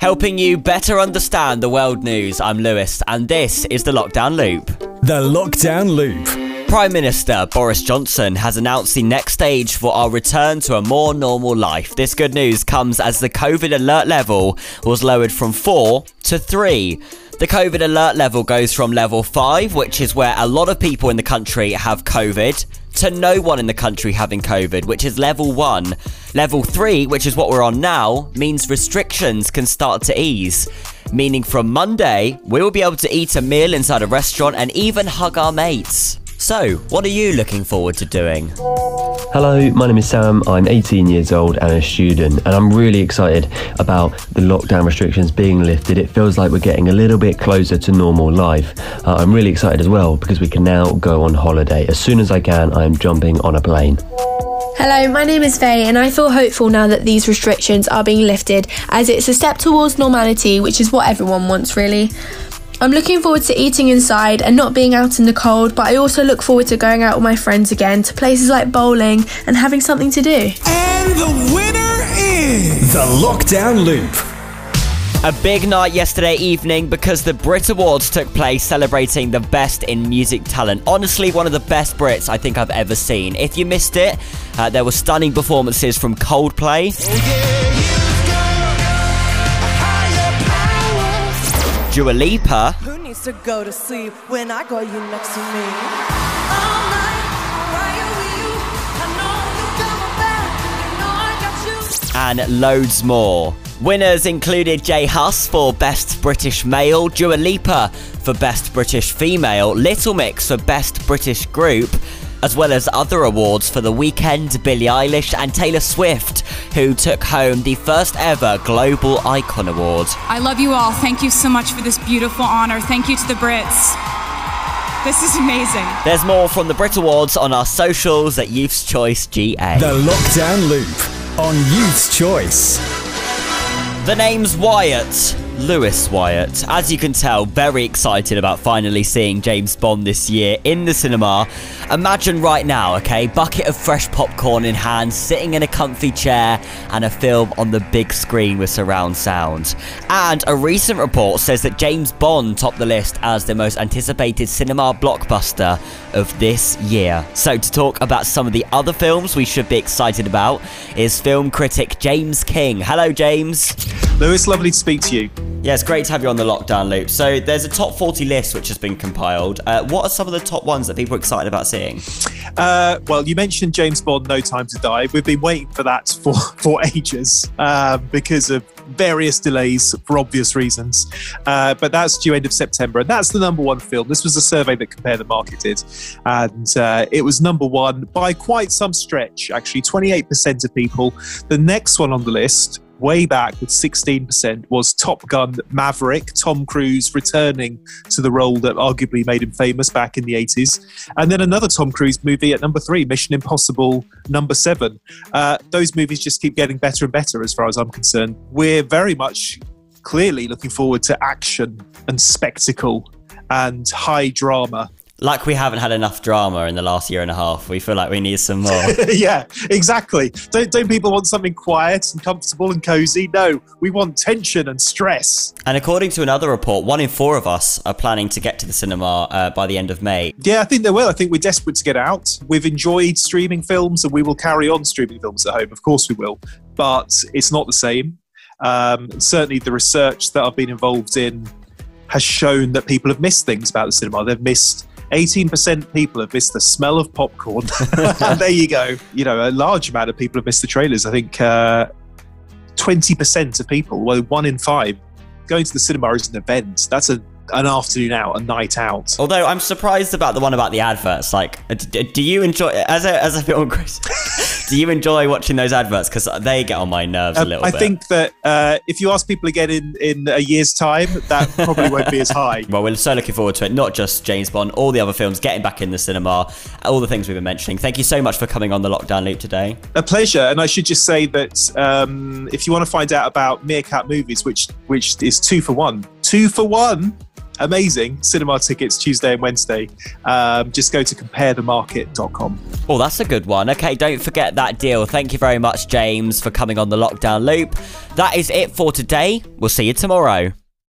Helping you better understand the world news, I'm Lewis, and this is the Lockdown Loop. The Lockdown Loop. Prime Minister Boris Johnson has announced the next stage for our return to a more normal life. This good news comes as the COVID alert level was lowered from 4 to 3. The COVID alert level goes from level 5, which is where a lot of people in the country have COVID, to no one in the country having COVID, which is level 1. Level 3, which is what we're on now, means restrictions can start to ease. Meaning from Monday, we will be able to eat a meal inside a restaurant and even hug our mates. So, what are you looking forward to doing? Hello, my name is Sam. I'm 18 years old and a student, and I'm really excited about the lockdown restrictions being lifted. It feels like we're getting a little bit closer to normal life. Uh, I'm really excited as well because we can now go on holiday. As soon as I can, I am jumping on a plane. Hello, my name is Faye, and I feel hopeful now that these restrictions are being lifted as it's a step towards normality, which is what everyone wants, really. I'm looking forward to eating inside and not being out in the cold, but I also look forward to going out with my friends again to places like bowling and having something to do. And the winner is The Lockdown Loop. A big night yesterday evening because the Brit Awards took place celebrating the best in music talent. Honestly, one of the best Brits I think I've ever seen. If you missed it, uh, there were stunning performances from Coldplay. Dua Lipa. Who needs to go to sleep when I got you next to me? Night, why are we you? I know you're coming back, you know I got you. and loads more. Winners included J Hus for Best British Male, Dua Lipa for Best British Female, Little Mix for Best British Group, as well as other awards for The Weeknd, Billie Eilish, and Taylor Swift, who took home the first ever Global Icon Award. I love you all. Thank you so much for this beautiful honor. Thank you to the Brits. This is amazing. There's more from the Brit Awards on our socials at Youth's Choice GA. The Lockdown Loop on Youth's Choice. The name's Wyatt. Lewis Wyatt. As you can tell, very excited about finally seeing James Bond this year in the cinema. Imagine right now, okay, bucket of fresh popcorn in hand, sitting in a comfy chair, and a film on the big screen with surround sound. And a recent report says that James Bond topped the list as the most anticipated cinema blockbuster of this year. So, to talk about some of the other films we should be excited about is film critic James King. Hello, James. Lewis, lovely to speak to you. Yeah, it's great to have you on the lockdown loop. So there's a top 40 list which has been compiled. Uh, what are some of the top ones that people are excited about seeing? Uh, well, you mentioned James Bond, No Time to Die. We've been waiting for that for, for ages uh, because of various delays for obvious reasons. Uh, but that's due end of September, and that's the number one film. This was a survey that Compare the Market did, and uh, it was number one by quite some stretch, actually, 28% of people. The next one on the list way back with 16% was Top Gun Maverick, Tom Cruise returning to the role that arguably made him famous back in the 80s. And then another Tom Cruise movie at number three, Mission Impossible number seven. Uh, those movies just keep getting better and better as far as I'm concerned. We're very much clearly looking forward to action and spectacle and high drama Like we haven't had enough drama in the last year and a half. We feel like we need some more. yeah, exactly. Don't don't people want something quiet and comfortable and cozy? No, we want tension and stress. and according to another report, one in four of us are planning to get to the cinema uh, by the end of May. Yeah, I think they will. I think we're desperate to get out. We've enjoyed streaming films, and we will carry on streaming films at home. Of course, we will. But it's not the same. Um, certainly, the research that I've been involved in has shown that people have missed things about the cinema. They've missed 18% people have missed the smell of popcorn. there you go. You know, a large amount of people have missed the trailers. I think uh, 20% of people, well, one in five, going to the cinema is an event. That's a an afternoon out, a night out. Although I'm surprised about the one about the adverts. Like, do you enjoy as a as a film critic? Do you enjoy watching those adverts? Because they get on my nerves a Um, little I bit. I think that uh, if you ask people again in, in a year's time, that probably won't be as high. Well, we're so looking forward to it. Not just James Bond, all the other films getting back in the cinema, all the things we've been mentioning. Thank you so much for coming on the lockdown loop today. A pleasure, and I should just say that um, if you want to find out about Meerkat Movies, which which is two for one, two for one, amazing cinema tickets Tuesday and Wednesday. Um, just go to comparethemarket.com. Oh, that's a good one. Okay, don't forget that deal. Thank you very much, James, for coming on the lockdown loop. That is it for today. We'll see you tomorrow.